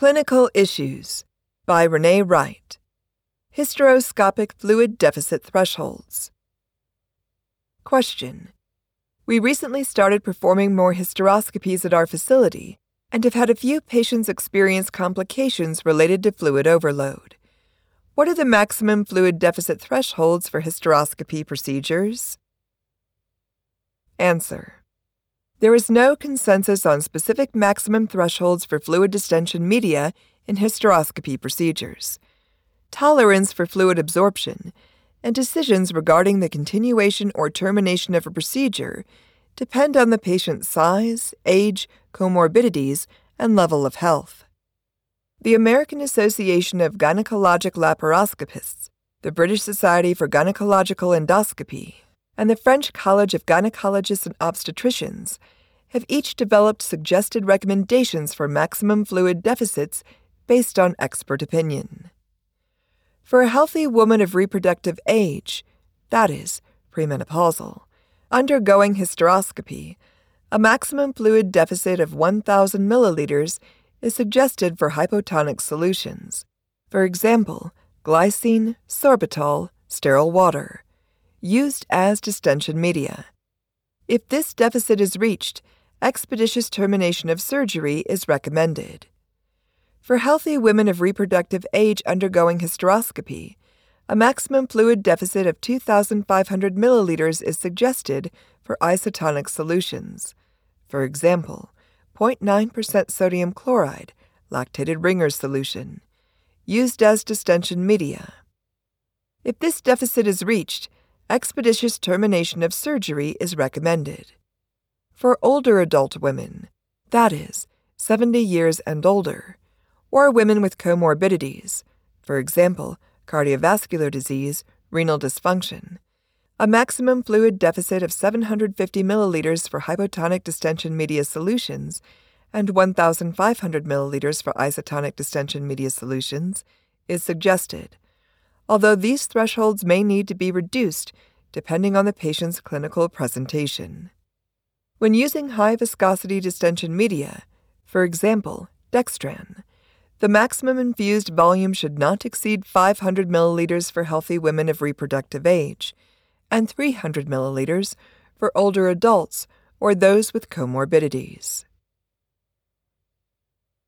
Clinical Issues by Renee Wright. Hysteroscopic Fluid Deficit Thresholds. Question. We recently started performing more hysteroscopies at our facility and have had a few patients experience complications related to fluid overload. What are the maximum fluid deficit thresholds for hysteroscopy procedures? Answer. There is no consensus on specific maximum thresholds for fluid distension media in hysteroscopy procedures. Tolerance for fluid absorption and decisions regarding the continuation or termination of a procedure depend on the patient's size, age, comorbidities, and level of health. The American Association of Gynecologic Laparoscopists, the British Society for Gynecological Endoscopy, and the French College of Gynecologists and Obstetricians have each developed suggested recommendations for maximum fluid deficits based on expert opinion. For a healthy woman of reproductive age, that is, premenopausal, undergoing hysteroscopy, a maximum fluid deficit of 1,000 milliliters is suggested for hypotonic solutions. For example, glycine, sorbitol, sterile water used as distension media. If this deficit is reached, expeditious termination of surgery is recommended. For healthy women of reproductive age undergoing hysteroscopy, a maximum fluid deficit of 2,500 milliliters is suggested for isotonic solutions. For example, 0.9% sodium chloride, lactated Ringer's solution, used as distension media. If this deficit is reached, expeditious termination of surgery is recommended. For older adult women, that is, 70 years and older, or women with comorbidities, for example, cardiovascular disease, renal dysfunction, a maximum fluid deficit of 750 milliliters for hypotonic distension media solutions and 1,500 milliliters for isotonic distension media solutions is suggested although these thresholds may need to be reduced depending on the patient's clinical presentation. When using high viscosity distension media, for example, dextran, the maximum infused volume should not exceed 500 milliliters for healthy women of reproductive age and 300 milliliters for older adults or those with comorbidities.